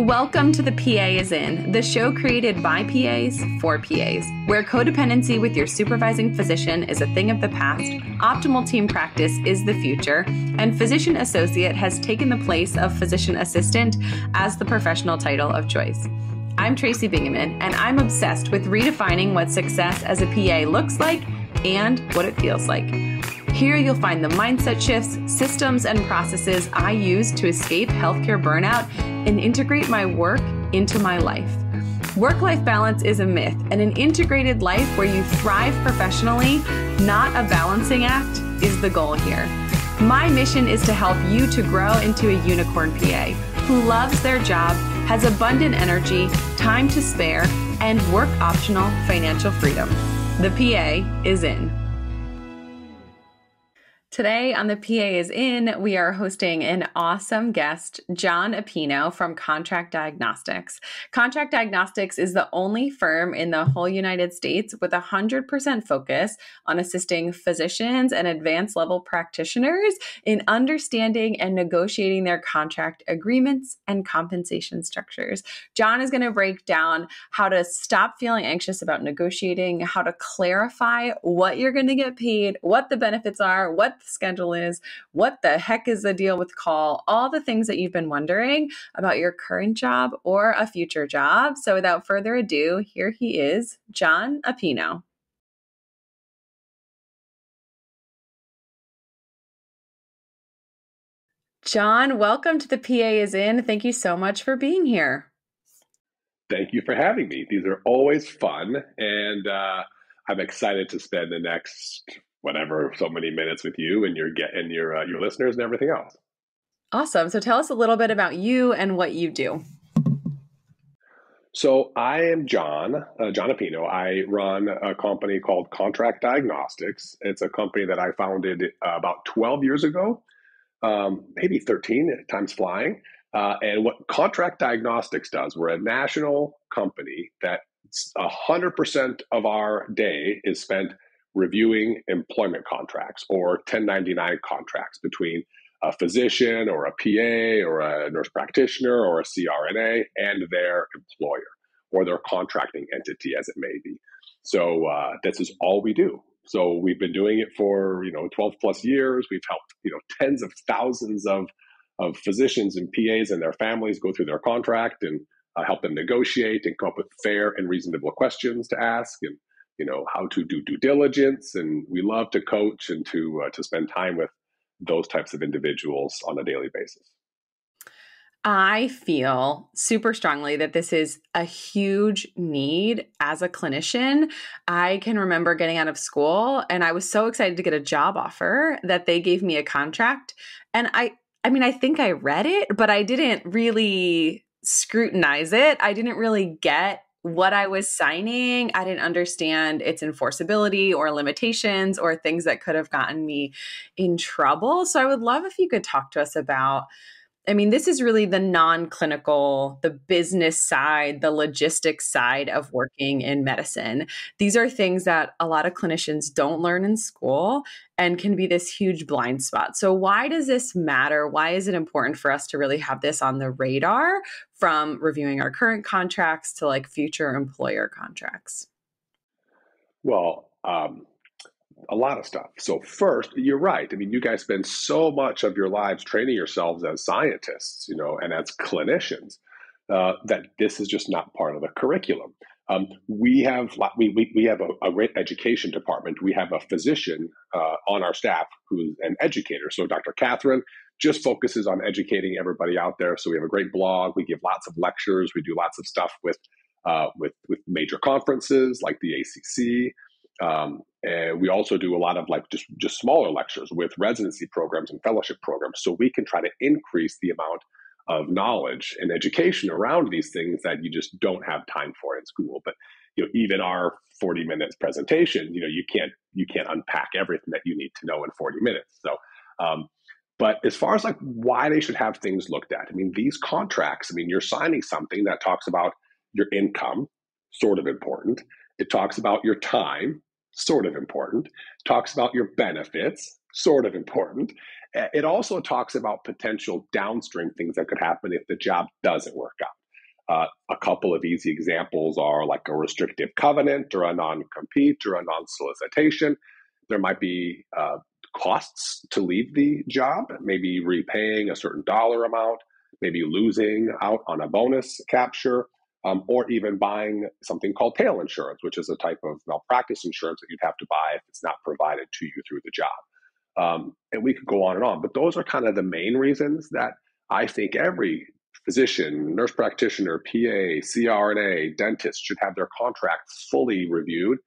Welcome to The PA is In, the show created by PAs for PAs, where codependency with your supervising physician is a thing of the past, optimal team practice is the future, and physician associate has taken the place of physician assistant as the professional title of choice. I'm Tracy Bingaman, and I'm obsessed with redefining what success as a PA looks like and what it feels like. Here you'll find the mindset shifts, systems, and processes I use to escape healthcare burnout and integrate my work into my life. Work life balance is a myth, and an integrated life where you thrive professionally, not a balancing act, is the goal here. My mission is to help you to grow into a unicorn PA who loves their job, has abundant energy, time to spare, and work optional financial freedom. The PA is in. Today on The PA is In, we are hosting an awesome guest, Jon Appino from Contract Diagnostics. Contract Diagnostics is the only firm in the whole United States with a 100% focus on assisting physicians and advanced level practitioners in understanding and negotiating their contract agreements and compensation structures. Jon is going to break down how to stop feeling anxious about negotiating, how to clarify what you're going to get paid, what the benefits are, what schedule is, what the heck is the deal with call, all the things that you've been wondering about your current job or a future job. So without further ado, here he is, Jon Appino. Jon, welcome to the PA is in. Thank you so much for being here. Thank you for having me. These are always fun, and uh, I'm excited to spend the next whatever so many minutes with you and your get and your uh, your listeners and everything else. Awesome. So tell us a little bit about you and what you do. So I am Jon, uh, Jon Appino. I run a company called Contract Diagnostics. It's a company that I founded uh, about 12 years ago, um, maybe 13 times flying. Uh, and what Contract Diagnostics does, we're a national company that 100% of our day is spent reviewing employment contracts or 1099 contracts between a physician or a PA or a nurse practitioner or a CRNA and their employer or their contracting entity as it may be. So uh, this is all we do. So we've been doing it for you know 12 plus years. We've helped you know tens of thousands of of physicians and PAs and their families go through their contract and uh, help them negotiate and come up with fair and reasonable questions to ask and you know how to do due diligence and we love to coach and to uh, to spend time with those types of individuals on a daily basis I feel super strongly that this is a huge need as a clinician. I can remember getting out of school and I was so excited to get a job offer that they gave me a contract and I I mean I think I read it but I didn't really scrutinize it. I didn't really get what I was signing, I didn't understand its enforceability or limitations or things that could have gotten me in trouble. So I would love if you could talk to us about I mean, this is really the non clinical, the business side, the logistics side of working in medicine. These are things that a lot of clinicians don't learn in school and can be this huge blind spot. So, why does this matter? Why is it important for us to really have this on the radar from reviewing our current contracts to like future employer contracts? Well, um, a lot of stuff. So, first, you're right. I mean, you guys spend so much of your lives training yourselves as scientists, you know, and as clinicians uh, that this is just not part of the curriculum. Um, we have we, we, we have a, great education department. We have a physician uh, on our staff who's an educator. So, Dr. Catherine just focuses on educating everybody out there. So, we have a great blog. We give lots of lectures. We do lots of stuff with uh, with with major conferences like the ACC. Um, and we also do a lot of like just just smaller lectures with residency programs and fellowship programs, so we can try to increase the amount of knowledge and education around these things that you just don't have time for in school. But you know, even our 40 minutes presentation, you know, you can't you can't unpack everything that you need to know in 40 minutes. So, um, but as far as like why they should have things looked at, I mean, these contracts. I mean, you're signing something that talks about your income, sort of important. It talks about your time, sort of important, talks about your benefits, sort of important. It also talks about potential downstream things that could happen if the job doesn't work out. Uh, a couple of easy examples are like a restrictive covenant or a non compete or a non solicitation. There might be uh, costs to leave the job, maybe repaying a certain dollar amount, maybe losing out on a bonus capture, um, or even buying something called tail insurance, which is a type of malpractice insurance that you'd have to buy if it's not provided to you through the job. Um, and we could go on and on, but those are kind of the main reasons that I think every physician, nurse practitioner, PA, CRNA, dentist should have their contract fully reviewed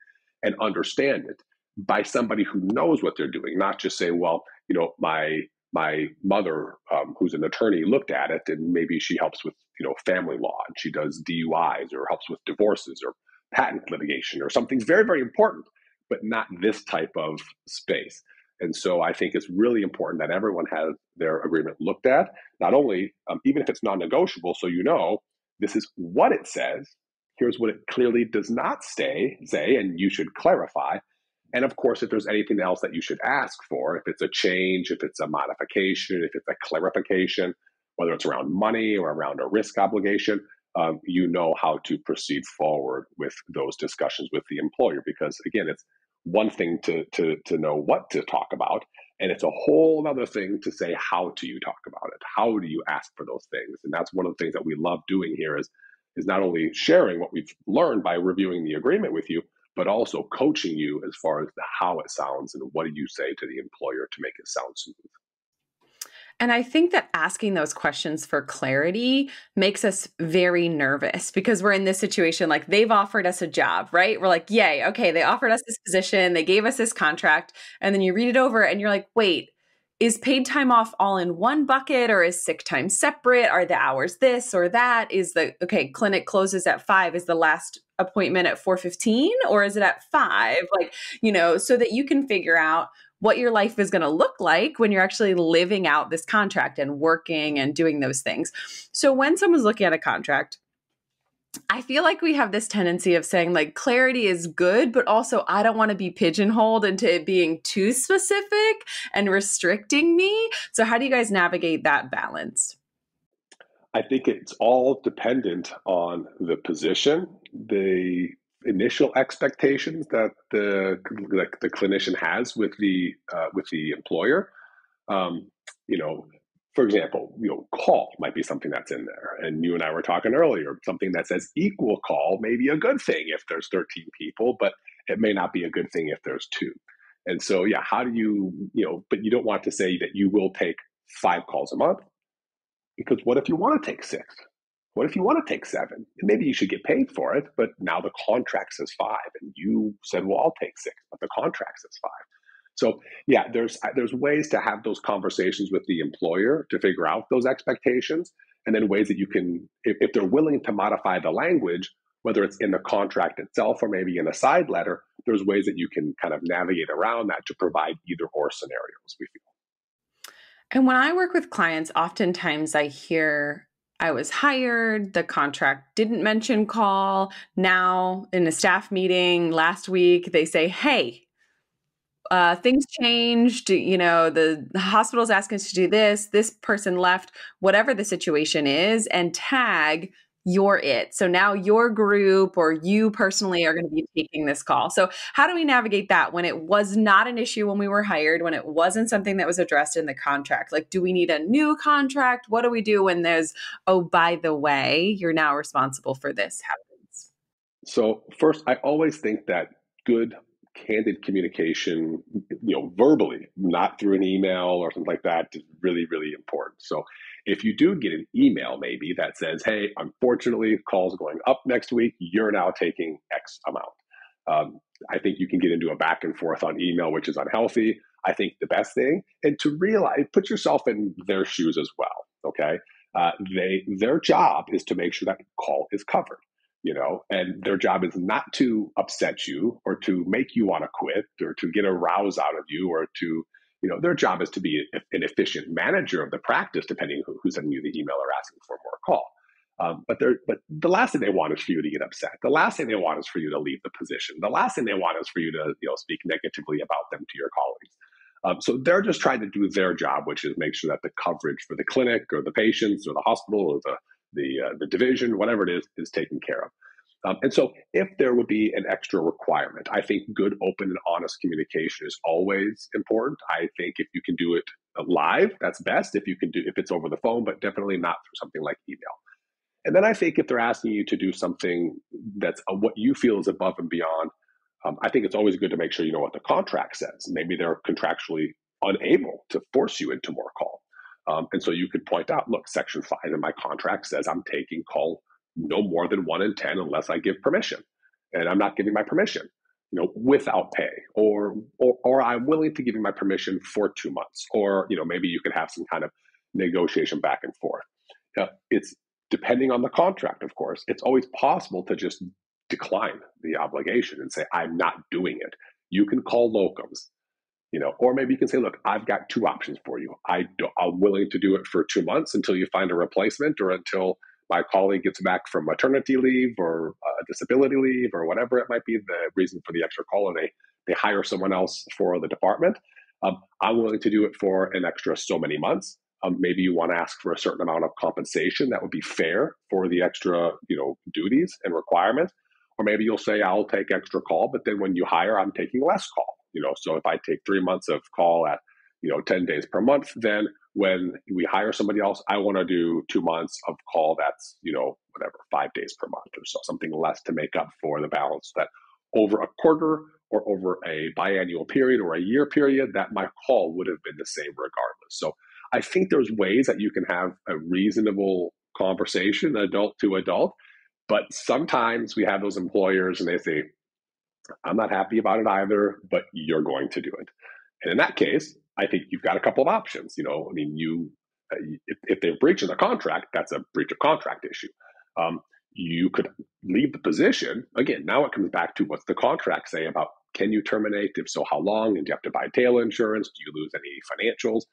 and understand it by somebody who knows what they're doing, not just say, well, you know, my my mother, um, who's an attorney, looked at it and maybe she helps with you know family law and she does DUIs or helps with divorces or patent litigation or something very very important, but not this type of space. And so I think it's really important that everyone has their agreement looked at, not only um, even if it's non-negotiable, so you know this is what it says. Here's what it clearly does not stay say, and you should clarify. And of course, if there's anything else that you should ask for, if it's a change, if it's a modification, if it's a clarification, whether it's around money or around a risk obligation, um, you know how to proceed forward with those discussions with the employer. Because again, it's one thing to to to know what to talk about, and it's a whole other thing to say how do you talk about it? How do you ask for those things? And that's one of the things that we love doing here is is not only sharing what we've learned by reviewing the agreement with you, but also coaching you as far as the how it sounds and what do you say to the employer to make it sound smooth. And I think that asking those questions for clarity makes us very nervous because we're in this situation like they've offered us a job, right? We're like, yay, okay, they offered us this position, they gave us this contract. And then you read it over and you're like, wait, is paid time off all in one bucket or is sick time separate? Are the hours this or that? Is the okay, clinic closes at five? Is the last appointment at 415 or is it at five? Like, you know, so that you can figure out what your life is going to look like when you're actually living out this contract and working and doing those things. So when someone's looking at a contract, I feel like we have this tendency of saying like clarity is good, but also I don't want to be pigeonholed into it being too specific and restricting me. So, how do you guys navigate that balance? I think it's all dependent on the position, the initial expectations that the the, the clinician has with the uh, with the employer. Um, you know, for example, you know, call might be something that's in there, and you and I were talking earlier. Something that says equal call may be a good thing if there's 13 people, but it may not be a good thing if there's two. And so, yeah, how do you, you know, but you don't want to say that you will take five calls a month because what if you want to take six? What if you want to take seven? And maybe you should get paid for it, but now the contract says five, and you said, "Well, I'll take six, but the contract says five. So yeah, there's uh, there's ways to have those conversations with the employer to figure out those expectations, and then ways that you can, if, if they're willing to modify the language, whether it's in the contract itself or maybe in a side letter, there's ways that you can kind of navigate around that to provide either or scenarios. We feel. And when I work with clients, oftentimes I hear I was hired. The contract didn't mention call. Now, in a staff meeting last week, they say, hey, uh, things changed. You know, the, hospital's asking us to do this. This person left, whatever the situation is, and tag you're it. So now your group or you personally are going to be taking this call. So, how do we navigate that when it was not an issue when we were hired, when it wasn't something that was addressed in the contract? Like, do we need a new contract? What do we do when there's, oh, by the way, you're now responsible for this happens? So, first, I always think that good candid communication, you know, verbally, not through an email or something like that, is really, really important. So if you do get an email maybe that says, hey, unfortunately, call's going up next week, you're now taking X amount. Um, I think you can get into a back and forth on email, which is unhealthy. I think the best thing, and to realize, put yourself in their shoes as well. Okay, uh, they their job is to make sure that call is covered. You know, and their job is not to upset you or to make you want to quit or to get a rouse out of you or to you know, their job is to be an efficient manager of the practice, depending who, who's sending you the email or asking for more call. Um, but they're, but the last thing they want is for you to get upset. The last thing they want is for you to leave the position. The last thing they want is for you to you know speak negatively about them to your colleagues. Um, so they're just trying to do their job, which is make sure that the coverage for the clinic or the patients or the hospital or the the uh, the division, whatever it is, is taken care of. Um, and so, if there would be an extra requirement, I think good, open, and honest communication is always important. I think if you can do it live, that's best. If you can do, if it's over the phone, but definitely not through something like email. And then I think if they're asking you to do something that's a, what you feel is above and beyond, um, I think it's always good to make sure you know what the contract says. Maybe they're contractually unable to force you into more call. Um, and so you could point out, look, section five in my contract says I'm taking call no more than one in 10 unless I give permission. And I'm not giving my permission, you know, without pay or, or, or I'm willing to give you my permission for two months. Or, you know, maybe you could have some kind of negotiation back and forth. Now, it's depending on the contract, of course, it's always possible to just decline the obligation and say, I'm not doing it. You can call locums you know or maybe you can say look i've got two options for you. I do, i'm willing to do it for two months until you find a replacement or until my colleague gets back from maternity leave or uh, disability leave or whatever it might be the reason for the extra call or they they hire someone else for the department. Um, i'm willing to do it for an extra so many months. Um, maybe you want to ask for a certain amount of compensation that would be fair for the extra you know duties and requirements. Or maybe you'll say i'll take extra call but then when you hire i'm taking less call you know, so if I take three months of call at, you know, 10 days per month, then when we hire somebody else, I want to do two months of call that's, you know, whatever, five days per month or so, something less to make up for the balance that over a quarter or over a biannual period or a year period, that my call would have been the same regardless. So I think there's ways that you can have a reasonable conversation, adult to adult. But sometimes we have those employers and they say, I'm not happy about it either, but you're going to do it. And in that case, I think you've got a couple of options. You know, I mean, you uh, if, if they're breaching the contract, that's a breach of contract issue. Um, you could leave the position again. Now it comes back to what's the contract say about can you terminate? If so, how long? And do you have to buy tail insurance? Do you lose any financials?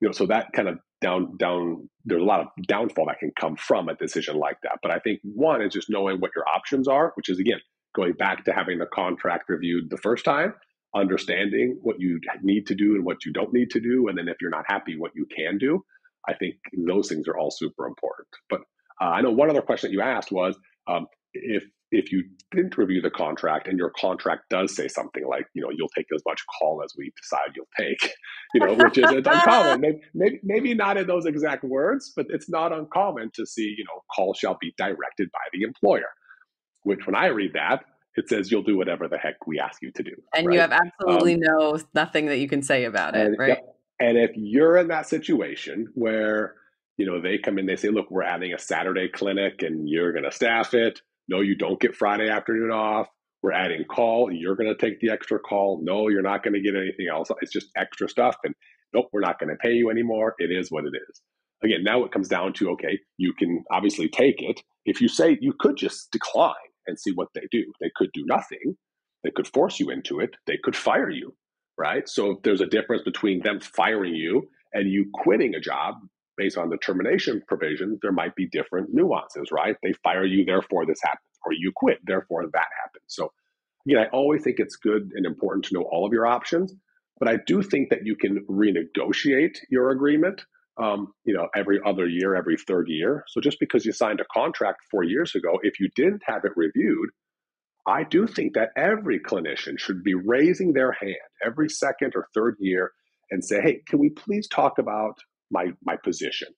You know, so that kind of down down. There's a lot of downfall that can come from a decision like that. But I think one is just knowing what your options are, which is again going back to having the contract reviewed the first time, understanding what you need to do and what you don't need to do, and then if you're not happy, what you can do. I think those things are all super important. But uh, I know one other question that you asked was um, if if you didn't review the contract and your contract does say something like, you know, you'll take as much call as we decide you'll take, you know, which is uncommon. Maybe, maybe, maybe not in those exact words, but it's not uncommon to see, you know, call shall be directed by the employer which when I read that, it says you'll do whatever the heck we ask you to do. And right? you have absolutely um, no nothing that you can say about it, and, right? And if you're in that situation where you know they come in, they say, "Look, we're adding a Saturday clinic, and you're going to staff it. No, you don't get Friday afternoon off. We're adding call. You're going to take the extra call. No, you're not going to get anything else. It's just extra stuff. And nope, we're not going to pay you anymore. It is what it is. Again, now it comes down to okay, you can obviously take it. If you say you could just decline and see what they do. They could do nothing. They could force you into it. They could fire you, right? So if there's a difference between them firing you and you quitting a job based on the termination provision, there might be different nuances, right? They fire you, therefore this happens, or you quit, therefore that happens. So, again, I always think it's good and important to know all of your options, but I do think that you can renegotiate your agreement um, you know, every other year, every third year. So just because you signed a contract four years ago, if you didn't have it reviewed, I do think that every clinician should be raising their hand every second or third year and say, "Hey, can we please talk about my my position?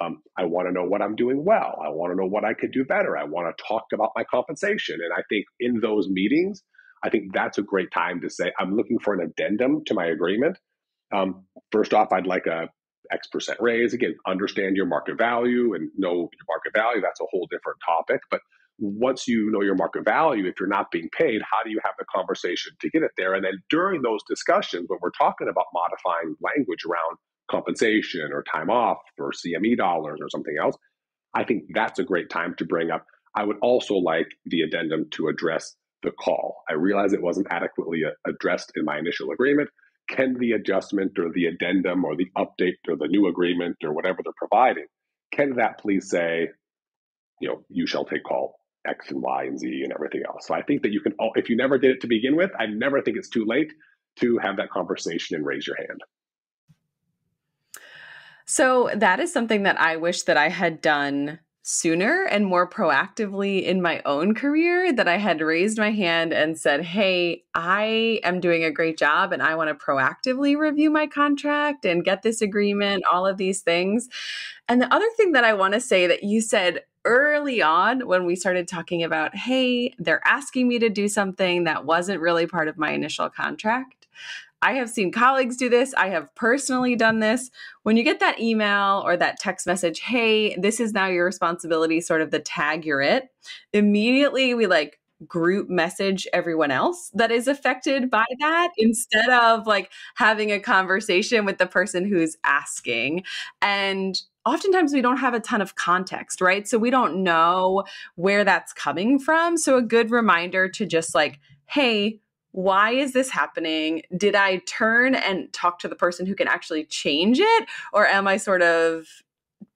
Um, I want to know what I'm doing well. I want to know what I could do better. I want to talk about my compensation." And I think in those meetings, I think that's a great time to say, "I'm looking for an addendum to my agreement." Um, first off, I'd like a X percent raise. Again, understand your market value and know your market value. That's a whole different topic. But once you know your market value, if you're not being paid, how do you have the conversation to get it there? And then during those discussions, when we're talking about modifying language around compensation or time off or CME dollars or something else, I think that's a great time to bring up. I would also like the addendum to address the call. I realize it wasn't adequately uh, addressed in my initial agreement can the adjustment or the addendum or the update or the new agreement or whatever they're providing, can that please say, you know, you shall take call X and Y and Z and everything else. So I think that you can, if you never did it to begin with, I never think it's too late to have that conversation and raise your hand. So that is something that I wish that I had done sooner and more proactively in my own career that I had raised my hand and said, Hey, I am doing a great job and I want to proactively review my contract and get this agreement, all of these things. And the other thing that I want to say that you said early on when we started talking about, Hey, they're asking me to do something that wasn't really part of my initial contract. I have seen colleagues do this. I have personally done this. When you get that email or that text message, hey, this is now your responsibility, sort of the tag you're it, immediately we like group message everyone else that is affected by that instead of like having a conversation with the person who's asking. And oftentimes we don't have a ton of context, right? So we don't know where that's coming from. So a good reminder to just like, hey, why is this happening? Did I turn and talk to the person who can actually change it? Or am I sort of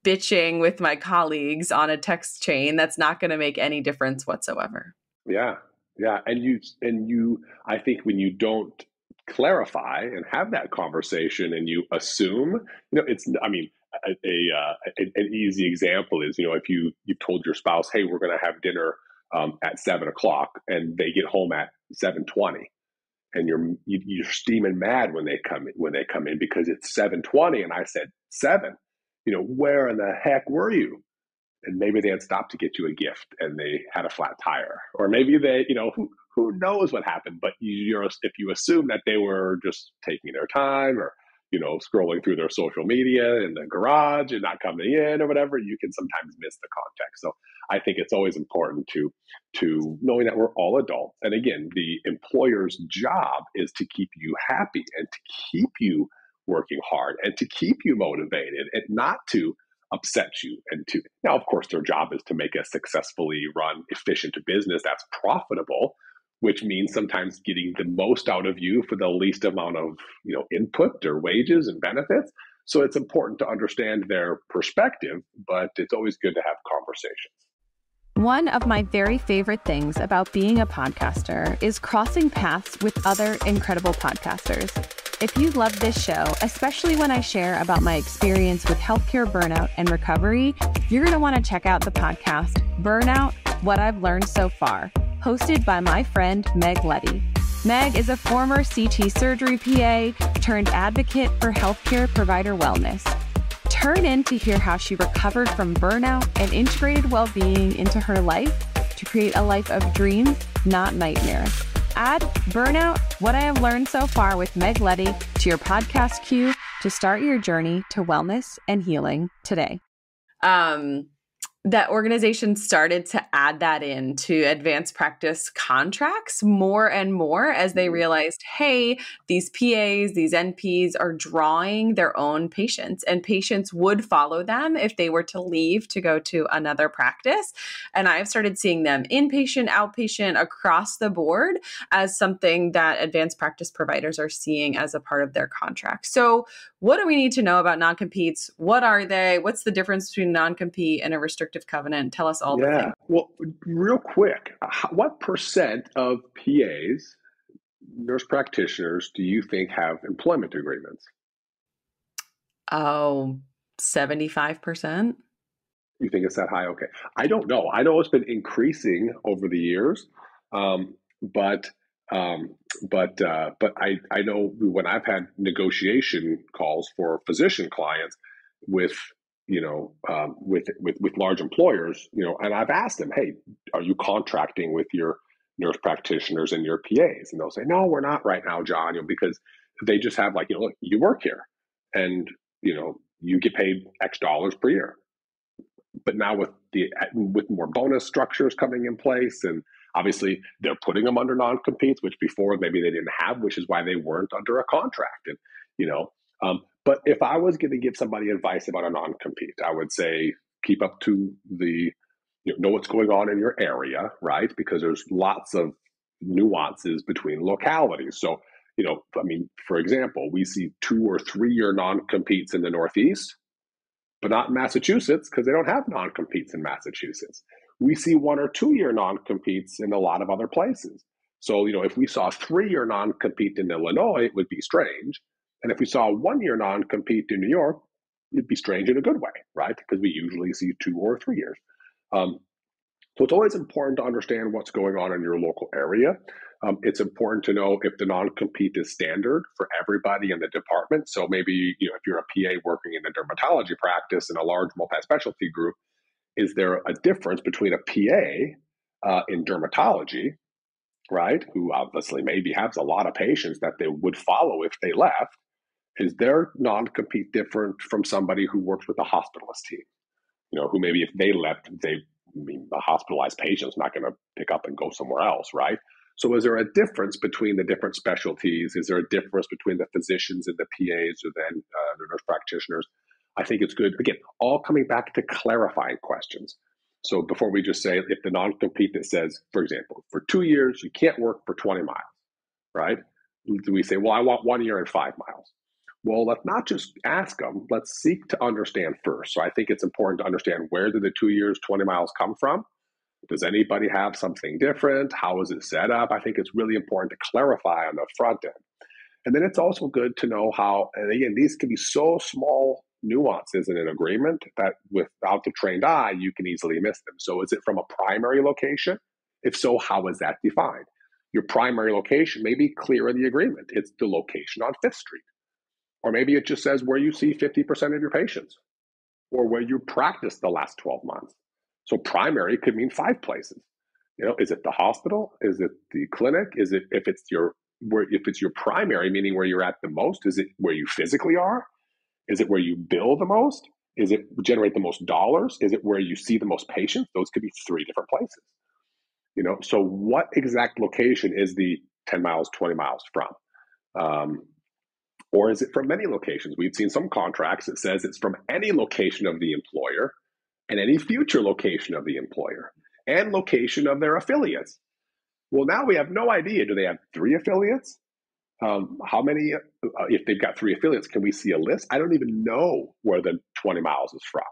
bitching with my colleagues on a text chain that's not going to make any difference whatsoever? Yeah. Yeah. And you, and you, I think when you don't clarify and have that conversation and you assume, you know, it's, I mean, a, a uh, an easy example is, you know, if you, you told your spouse, Hey, we're going to have dinner um, at seven o'clock and they get home at 720 and you're you, are steaming mad when they come in, when they come in because it's 720 and I said 7 you know where in the heck were you? And maybe they had stopped to get you a gift and they had a flat tire. Or maybe they you know who, who knows what happened but you're if you assume that they were just taking their time or you know, scrolling through their social media in the garage and not coming in or whatever, you can sometimes miss the context. So I think it's always important to to knowing that we're all adults. And again, the employer's job is to keep you happy and to keep you working hard and to keep you motivated and not to upset you and to now of course their job is to make a successfully run efficient business that's profitable which means sometimes getting the most out of you for the least amount of you know input or wages and benefits. So it's important to understand their perspective but it's always good to have conversations. One of my very favorite things about being a podcaster is crossing paths with other incredible podcasters. If you love this show, especially when I share about my experience with healthcare burnout and recovery, you're going to want to check out the podcast Burnout What I've Learned So Far hosted by my friend Meg Leddy. Meg is a former CT surgery PA turned advocate for healthcare provider wellness. Turn in to hear how she recovered from burnout and integrated well being into her life to create a life of dreams, not nightmares. Add Burnout What I Have Learned So Far with Meg Leddy to your podcast queue to start your journey to wellness and healing today. Um, that organization started to add that in to advanced practice contracts more and more as they mm-hmm. realized hey these pas these nps are drawing their own patients and patients would follow them if they were to leave to go to another practice. And i've started seeing them inpatient outpatient across the board as something that advanced practice providers are seeing as a part of their contract. So what do we need to know about non-competes? What are they? What's the difference between non-compete and a restricted restrictive covenant? Tell us all yeah. Well, real quick, what percent of PAs, nurse practitioners, do you think have employment agreements? Oh, 75%. You think it's that high? Okay. I don't know. I know it's been increasing over the years, um, but um, but uh, but I, I know when I've had negotiation calls for physician clients with you know, um, with, with with large employers, you know, and I've asked them, hey, are you contracting with your nurse practitioners and your PAs? And they'll say, no, we're not right now, Jon, you know, because they just have like, you know, look, you work here, and you know, you get paid X dollars per year. But now with the with more bonus structures coming in place, and obviously they're putting them under non competes, which before maybe they didn't have, which is why they weren't under a contract, and you know, um, but if I was going to give somebody advice about a non compete, I would say keep up to the, you know, know what's going on in your area, right? Because there's lots of nuances between localities. So, you know, I mean, for example, we see two or three year non competes in the Northeast, but not in Massachusetts because they don't have non competes in Massachusetts. We see one or two year non competes in a lot of other places. So, you know, if we saw three year non compete in Illinois, it would be strange. And if we saw one year non compete in New York, it'd be strange in a good way, right? Because we usually see two or three years. Um, so it's always important to understand what's going on in your local area. Um, it's important to know if the non-compete is standard for everybody in the department. So maybe you know if you're a PA working in a dermatology practice in a large multi-specialty group, is there a difference between a PA uh, in dermatology, right, who obviously maybe has a lot of patients that they would follow if they left? Is their non-compete different from somebody who works with a hospitalist team? You know, who maybe if they left, they I mean, the hospitalized patient's not going to pick up and go somewhere else, right? So, is there a difference between the different specialties? Is there a difference between the physicians and the PAs or then uh, the nurse practitioners? I think it's good. Again, all coming back to clarifying questions. So, before we just say if the non compete that says, for example, for two years, you can't work for 20 miles, right? Do we say, well, I want one year and five miles? Well, let's not just ask them, let's seek to understand first. So, I think it's important to understand where did the two years, 20 miles come from? Does anybody have something different? How is it set up? I think it's really important to clarify on the front end. And then it's also good to know how, and again, these can be so small nuances in an agreement that without the trained eye, you can easily miss them. So is it from a primary location? If so, how is that defined? Your primary location may be clear in the agreement. It's the location on Fifth Street. Or maybe it just says where you see 50% of your patients or where you practice the last 12 months. So primary could mean five places. You know, is it the hospital? Is it the clinic? Is it if it's your where if it's your primary, meaning where you're at the most? Is it where you physically are? Is it where you bill the most? Is it generate the most dollars? Is it where you see the most patients? Those could be three different places. You know, so what exact location is the 10 miles, 20 miles from? Um, or is it from many locations? We've seen some contracts that says it's from any location of the employer and any future location of the employer and location of their affiliates. Well, now we have no idea. Do they have three affiliates? Um, how many, uh, if they've got three affiliates, can we see a list? I don't even know where the 20 miles is from.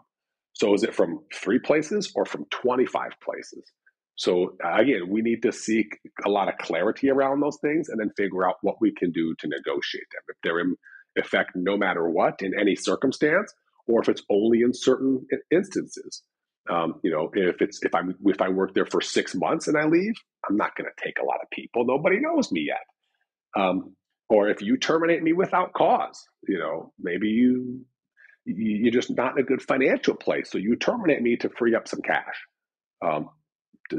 So is it from three places or from 25 places? So again, we need to seek a lot of clarity around those things and then figure out what we can do to negotiate them. If they're in effect no matter what in any circumstance, or if it's only in certain instances. Um, you know, if it's if I'm if I work there for six months and I leave, I'm not going to take a lot of people. Nobody knows me yet. Um, or if you terminate me without cause, you know, maybe you you're just not in a good financial place, so you terminate me to free up some cash. Um,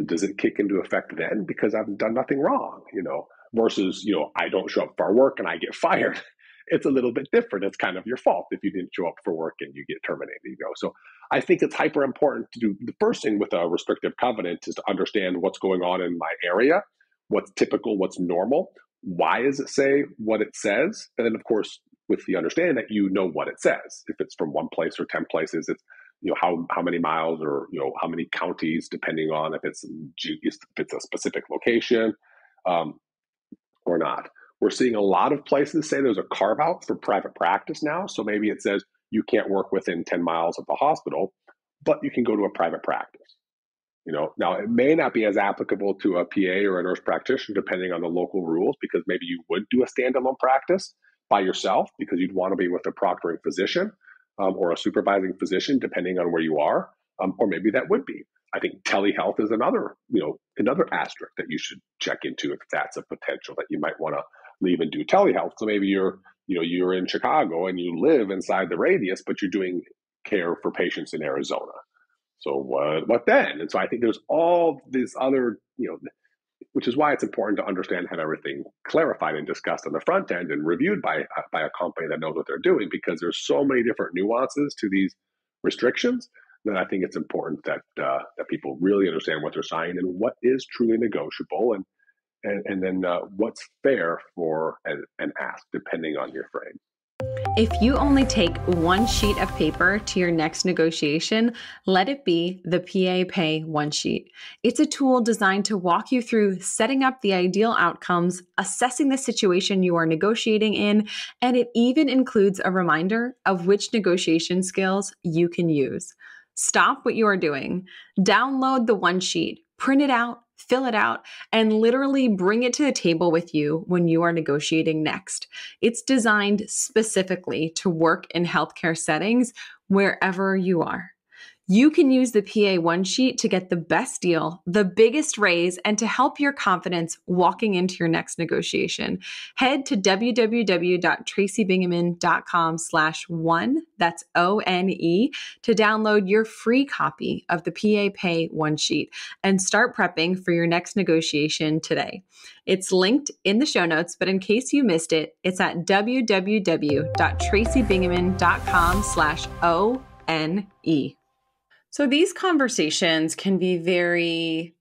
does it kick into effect then because I've done nothing wrong? You know, versus you know I don't show up for work and I get fired it's a little bit different. It's kind of your fault if you didn't show up for work and you get terminated. You know, so I think it's hyper important to do the first thing with a restrictive covenant is to understand what's going on in my area, what's typical, what's normal, why does it say what it says, and then of course with the understanding that you know what it says. If it's from one place or ten places, it's you know how how many miles or you know how many counties, depending on if it's if it's a specific location um, or not. We're seeing a lot of places say there's a carve out for private practice now. So maybe it says you can't work within 10 miles of the hospital, but you can go to a private practice. You know, now it may not be as applicable to a PA or a nurse practitioner depending on the local rules because maybe you would do a standalone practice by yourself because you'd want to be with a proctoring physician um, or a supervising physician depending on where you are, um, or maybe that would be. I think telehealth is another, you know, another asterisk that you should check into if that's a potential that you might want to leave and do telehealth. So maybe you're, you know, you're in Chicago and you live inside the radius, but you're doing care for patients in Arizona. So what what then? And so I think there's all these other, you know, which is why it's important to understand have everything clarified and discussed on the front end and reviewed by by a company that knows what they're doing because there's so many different nuances to these restrictions that I think it's important that uh, that people really understand what they're signing and what is truly negotiable and and, and then uh, what's fair for an, an ask, depending on your frame. If you only take one sheet of paper to your next negotiation, let it be the PA Pay One Sheet. It's a tool designed to walk you through setting up the ideal outcomes, assessing the situation you are negotiating in, and it even includes a reminder of which negotiation skills you can use. Stop what you are doing, download the one sheet, print it out, fill it out, and literally bring it to the table with you when you are negotiating next. It's designed specifically to work in healthcare settings wherever you are. You can use the PA one sheet to get the best deal, the biggest raise, and to help your confidence walking into your next negotiation. Head to www.tracybingaman.com slash one, that's O-N-E, to download your free copy of the PA Pay one sheet and start prepping for your next negotiation today. It's linked in the show notes, but in case you missed it, it's at www.tracybingaman.com slash O-N-E. So these conversations can be very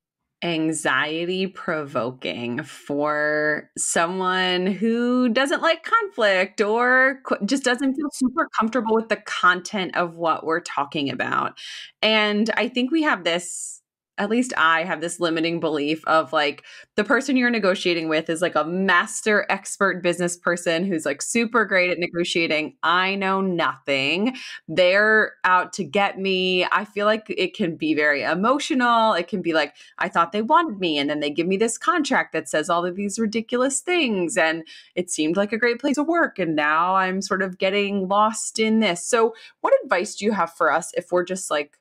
anxiety provoking for someone who doesn't like conflict or just doesn't feel super comfortable with the content of what we're talking about. And I think we have this at least I have this limiting belief of like the person you're negotiating with is like a master expert business person who's like super great at negotiating. I know nothing. They're out to get me. I feel like it can be very emotional. It can be like, I thought they wanted me. And then they give me this contract that says all of these ridiculous things. And it seemed like a great place to work. And now I'm sort of getting lost in this. So, what advice do you have for us if we're just like,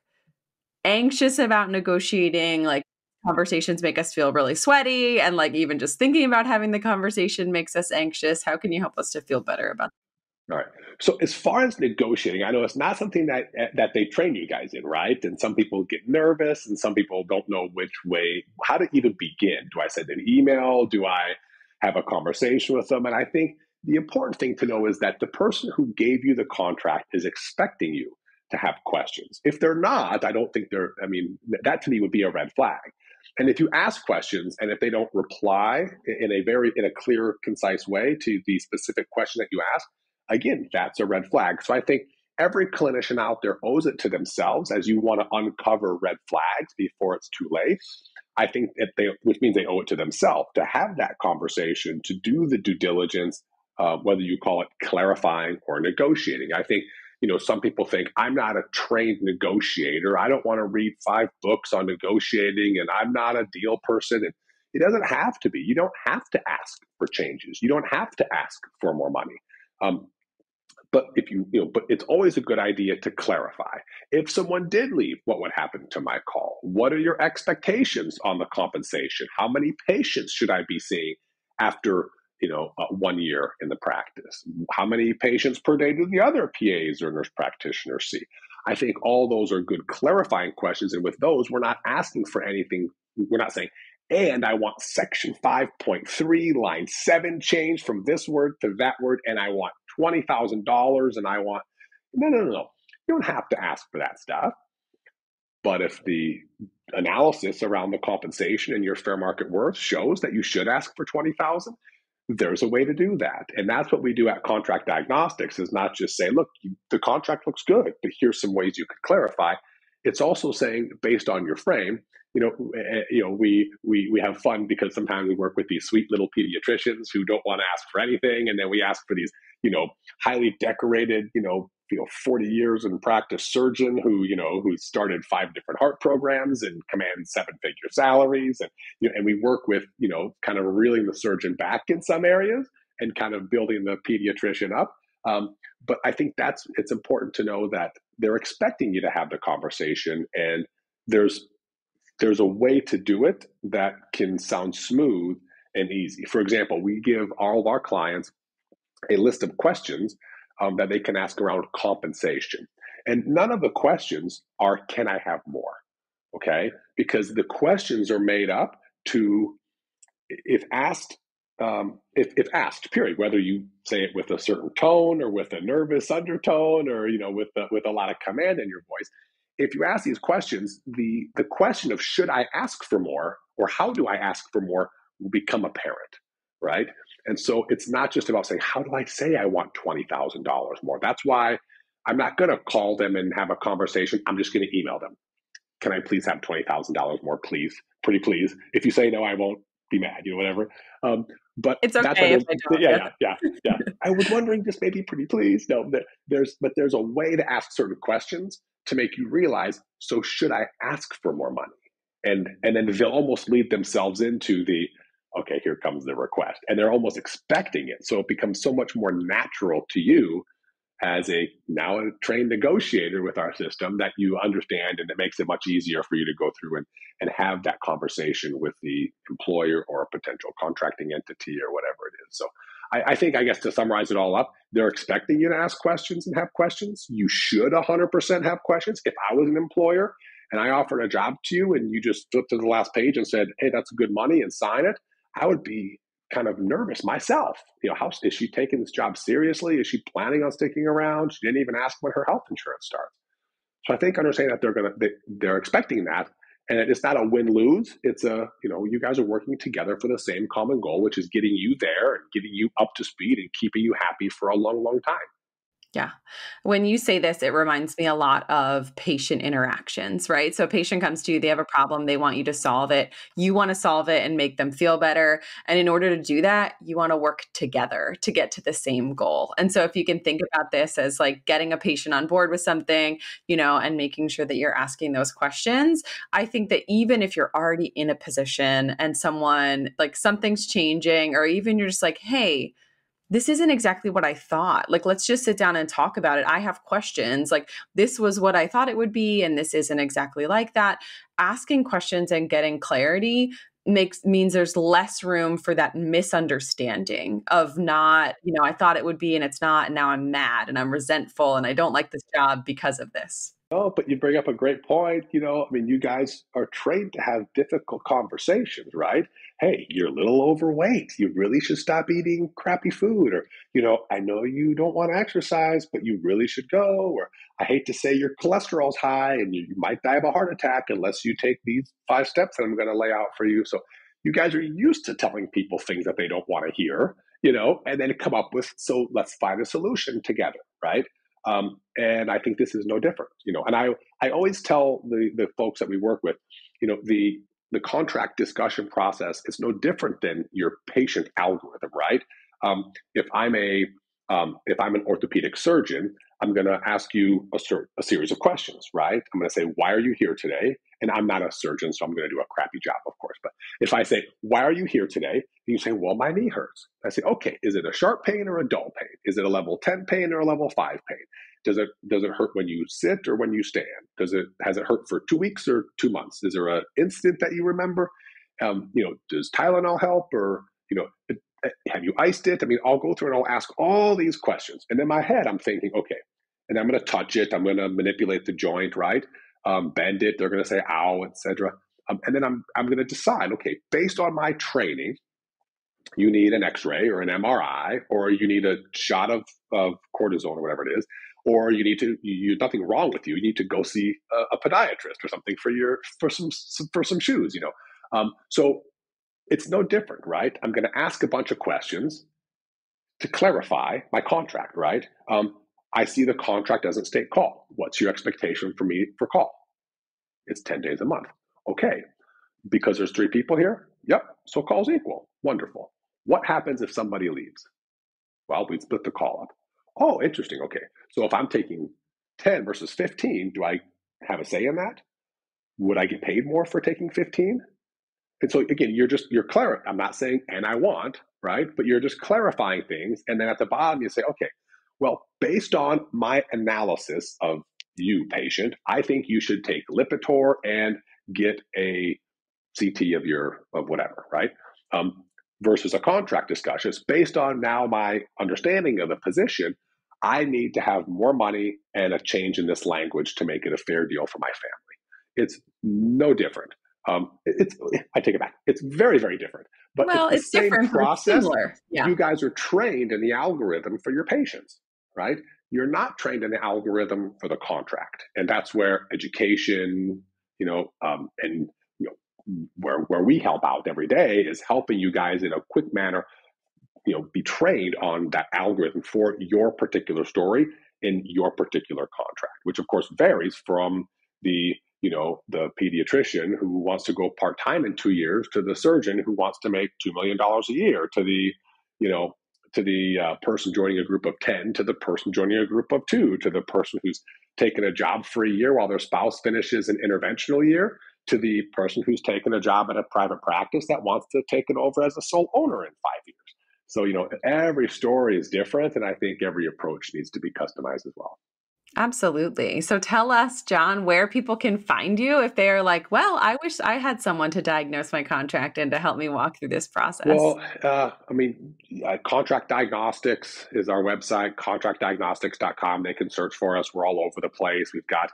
anxious about negotiating like conversations make us feel really sweaty and like even just thinking about having the conversation makes us anxious. How can you help us to feel better about that? all right. So as far as negotiating i know it's not something that eh, that they train you guys in right? And some people get nervous and some people don't know which way how to even begin. Do i send an email? Do i have a conversation with them? And i think the important thing to know is that the person who gave you the contract is expecting you to have questions. If they're not, I don't think they're, I mean, that to me would be a red flag. And if you ask questions and if they don't reply in a very, in a clear, concise way to the specific question that you ask, again, that's a red flag. So I think every clinician out there owes it to themselves as you want to uncover red flags before it's too late. I think that they, which means they owe it to themselves to have that conversation, to do the due diligence, uh, whether you call it clarifying or negotiating. I think you know, some people think I'm not a trained negotiator. I don't want to read five books on negotiating and I'm not a deal person. And it doesn't have to be. You don't have to ask for changes. You don't have to ask for more money. Um, but if you, you know, but it's always a good idea to clarify. If someone did leave, what would happen to my call? What are your expectations on the compensation? How many patients should I be seeing after you know, uh, one year in the practice? How many patients per day do the other PAs or nurse practitioners see? I think all those are good clarifying questions. And with those, we're not asking for anything. We're not saying, and I want section 5.3, line 7 change from this word to that word, and I want $20,000 and I want. No, no, no, no. You don't have to ask for that stuff. But if the analysis around the compensation and your fair market worth shows that you should ask for 20,000, there's a way to do that. And that's what we do at contract diagnostics is not just say look the contract looks good but here's some ways you could clarify. It's also saying based on your frame you know eh, eh, you know we we we have fun because sometimes we work with these sweet little pediatricians who don't want to ask for anything and then we ask for these you know highly decorated you know you know 40 years in practice surgeon who you know who started five different heart programs and commands seven figure salaries and you know and we work with you know kind of reeling the surgeon back in some areas and kind of building the pediatrician up. Um, but i think that's it's important to know that they're expecting you to have the conversation and there's there's a way to do it that can sound smooth and easy. For example we give all of our clients a list of questions um, that they can ask around compensation. And none of the questions are, can I have more? Okay. Because the questions are made up to, if asked, um, if, if asked, period, whether you say it with a certain tone or with a nervous undertone or, you know, with, with a lot of command in your voice, if you ask these questions, the, the question of should I ask for more or how do I ask for more will become apparent, right? And so it's not just about saying, how do I say I want $20,000 more? That's why I'm not going to call them and have a conversation. I'm just going to email them. Can I please have $20,000 more, please? Pretty please. If you say no, I won't be mad, you know, whatever. Um, but it's okay if I. Yeah, yeah, yeah, yeah. I was wondering, just maybe pretty please. No, there's, but there's a way to ask certain questions to make you realize, so should I ask for more money? And, and then they'll almost lead themselves into the, okay, here comes the request. And they're almost expecting it. So it becomes so much more natural to you as a now a trained negotiator with our system that you understand and it makes it much easier for you to go through and, and have that conversation with the employer or a potential contracting entity or whatever it is. So I, I think, I guess, to summarize it all up, they're expecting you to ask questions and have questions. You should 100% have questions. If I was an employer and I offered a job to you and you just flipped to the last page and said, hey, that's good money and sign it, I would be kind of nervous myself. You know, how is she taking this job seriously? Is she planning on sticking around? She didn't even ask when her health insurance starts. So I think understanding that they're gonna they, they're expecting that, and it's not a win lose. It's a you know you guys are working together for the same common goal, which is getting you there and getting you up to speed and keeping you happy for a long, long time. Yeah. When you say this, it reminds me a lot of patient interactions, right? So a patient comes to you, they have a problem, they want you to solve it. You want to solve it and make them feel better. And in order to do that, you want to work together to get to the same goal. And so if you can think about this as like getting a patient on board with something, you know, and making sure that you're asking those questions, I think that even if you're already in a position and someone like something's changing, or even you're just like, hey, this isn't exactly what I thought. Like, let's just sit down and talk about it. I have questions. Like, this was what I thought it would be, and this isn't exactly like that. Asking questions and getting clarity makes means there's less room for that misunderstanding of not, you know, I thought it would be and it's not, and now I'm mad and I'm resentful and I don't like this job because of this. Oh, but you bring up a great point. You know, I mean, you guys are trained to have difficult conversations, right? Hey, you're a little overweight. You really should stop eating crappy food. Or, you know, I know you don't want to exercise, but you really should go. Or, I hate to say your cholesterol's high and you, might die of a heart attack unless you take these five steps that I'm going to lay out for you. So, you guys are used to telling people things that they don't want to hear, you know, and then come up with, so let's find a solution together, right? Um, and I think this is no different, you know. And I I always tell the the folks that we work with, you know, the the contract discussion process is no different than your patient algorithm, right? Um, if I'm a um, if I'm an orthopedic surgeon, I'm going to ask you a, ser- a, series of questions, right? I'm going to say, why are you here today? And I'm not a surgeon, so I'm going to do a crappy job, of course. But if I say, why are you here today? And you say, well, my knee hurts. I say, okay, is it a sharp pain or a dull pain? Is it a level 10 pain or a level 5 pain? Does it does it hurt when you sit or when you stand? Does it has it hurt for two weeks or two months? Is there an instant that you remember? Um, you know, does Tylenol help or you know, have you iced it? I mean, I'll go through and I'll ask all these questions, and in my head, I'm thinking, okay, and I'm going to touch it. I'm going to manipulate the joint, right? Um, bend it. They're going to say ow, etc. Um, and then I'm I'm going to decide, okay, based on my training, you need an X-ray or an MRI, or you need a shot of, of cortisone or whatever it is, or you need to you, nothing wrong with you. You need to go see a, a podiatrist or something for your for some, some for some shoes. You know, um, so it's no different, right? I'm going to ask a bunch of questions to clarify my contract, right? Um, I see the contract doesn't state call. What's your expectation for me for call? It's 10 days a month. Okay. Because there's three people here? Yep. So call's equal. Wonderful. What happens if somebody leaves? Well, we split the call up. Oh, interesting. Okay. So if I'm taking 10 versus 15, do I have a say in that? Would I get paid more for taking 15? And so again, you're just you're clear. I'm not saying and I want, right? But you're just clarifying things. And then at the bottom you say, okay, well, based on my analysis of you, patient, I think you should take Lipitor and get a CT of your of whatever, right? Um, versus a contract discussion. It's based on now my understanding of the position. I need to have more money and a change in this language to make it a fair deal for my family. It's no different. Um, it's I take it back. It's very very different. But well, it's, the it's same process. Yeah. You guys are trained in the algorithm for your patients, right? You're not trained in the algorithm for the contract, and that's where education, you know, um, and where where we help out every day is helping you guys in a quick manner you know be trained on that algorithm for your particular story in your particular contract which of course varies from the you know the pediatrician who wants to go part-time in two years to the surgeon who wants to make $2 million a year to the you know to the uh, person joining a group of 10 to the person joining a group of two to the person who's taken a job for a year while their spouse finishes an interventional year to the person who's taken a job at a private practice that wants to take it over as a sole owner in five years. So, you know, every story is different. And I think every approach needs to be customized as well. Absolutely. So tell us, Jon, where people can find you if they are like, well, I wish I had someone to diagnose my contract and to help me walk through this process. Well, uh, I mean, uh, Contract Diagnostics is our website, contractdiagnostics.com. They can search for us. We're all over the place. We've got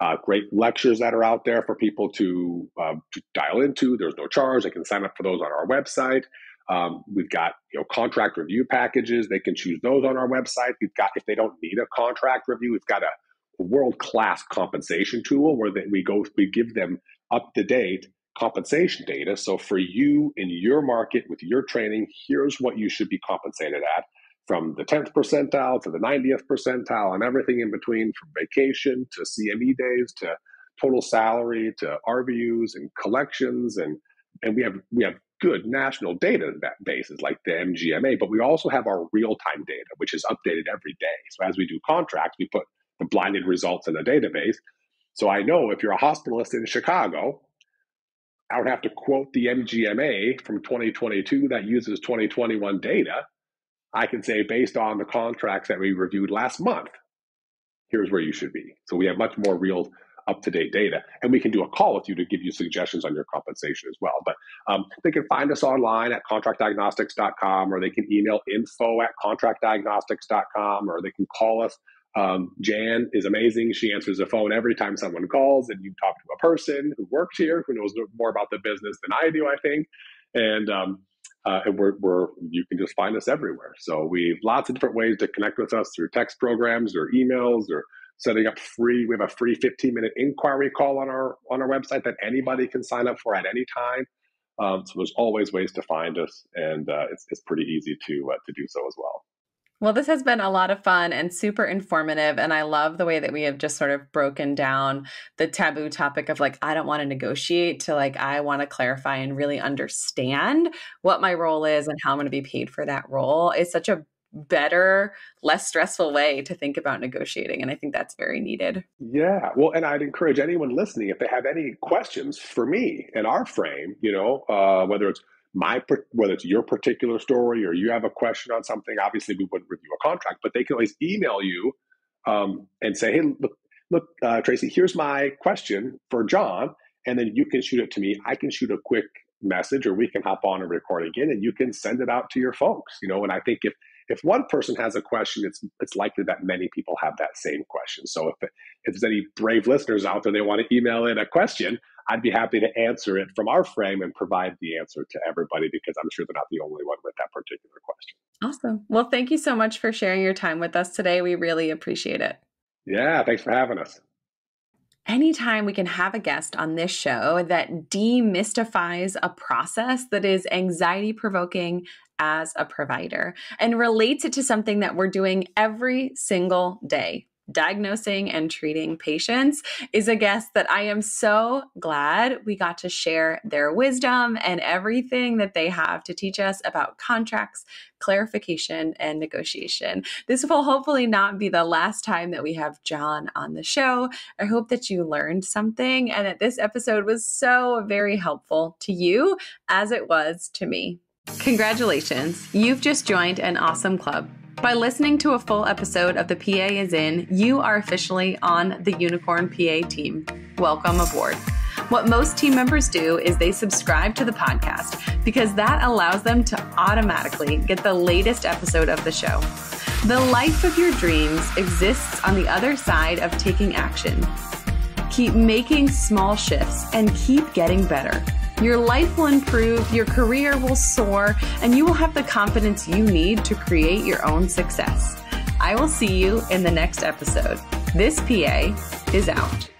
uh, great lectures that are out there for people to, uh, to dial into. There's no charge. They can sign up for those on our website. Um, we've got you know contract review packages. They can choose those on our website. We've got if they don't need a contract review, we've got a, world class compensation tool where they, we go we give them up to date compensation data. So for you in your market with your training, here's what you should be compensated at from the 10th percentile to the 90th percentile and everything in between from vacation to CME days to total salary to RVUs and collections and and we have we have good national data bases like the MGMA, but we also have our real time data, which is updated every day. So as we do contracts, we put the blinded results in a database. So I know if you're a hospitalist in Chicago, I would have to quote the MGMA from 2022 that uses 2021 data. I can say, based on the contracts that we reviewed last month, here's where you should be. So we have much more real up to date data. And we can do a call with you to give you suggestions on your compensation as well. But um, they can find us online at contractdiagnostics.com or they can email info at contractdiagnostics.com or they can call us. Um, Jan is amazing. She answers the phone every time someone calls, and you talk to a person who works here who knows more about the business than I do, I think. And um, uh, and we're, we're you can just find us everywhere. So we have lots of different ways to connect with us through text programs or emails or setting up free. We have a free 15 minute inquiry call on our on our website that anybody can sign up for at any time. Um, so there's always ways to find us, and uh, it's it's pretty easy to uh, to do so as well. Well, this has been a lot of fun and super informative. And I love the way that we have just sort of broken down the taboo topic of like, I don't want to negotiate to like, I want to clarify and really understand what my role is and how I'm going to be paid for that role. It's such a better, less stressful way to think about negotiating. And I think that's very needed. Yeah. Well, and I'd encourage anyone listening, if they have any questions for me in our frame, you know, uh, whether it's my whether it's your particular story or you have a question on something obviously we wouldn't review a contract but they can always email you um, and say hey look look uh, tracy here's my question for jon and then you can shoot it to me i can shoot a quick message or we can hop on and record again and you can send it out to your folks you know and i think if if one person has a question, it's it's likely that many people have that same question. So if if there's any brave listeners out there, they want to email in a question, I'd be happy to answer it from our frame and provide the answer to everybody because I'm sure they're not the only one with that particular question. Awesome. Well, thank you so much for sharing your time with us today. We really appreciate it. Yeah, thanks for having us. Anytime we can have a guest on this show that demystifies a process that is anxiety provoking as a provider and relates it to something that we're doing every single day diagnosing and treating patients is a guest that I am so glad we got to share their wisdom and everything that they have to teach us about contracts, clarification, and negotiation. This will hopefully not be the last time that we have Jon on the show. I hope that you learned something and that this episode was so very helpful to you as it was to me. Congratulations, you've just joined an awesome club. By listening to a full episode of The PA is In, you are officially on the Unicorn PA team. Welcome aboard. What most team members do is they subscribe to the podcast because that allows them to automatically get the latest episode of the show. The life of your dreams exists on the other side of taking action. Keep making small shifts and keep getting better. Your life will improve, your career will soar, and you will have the confidence you need to create your own success. I will see you in the next episode. This PA is out.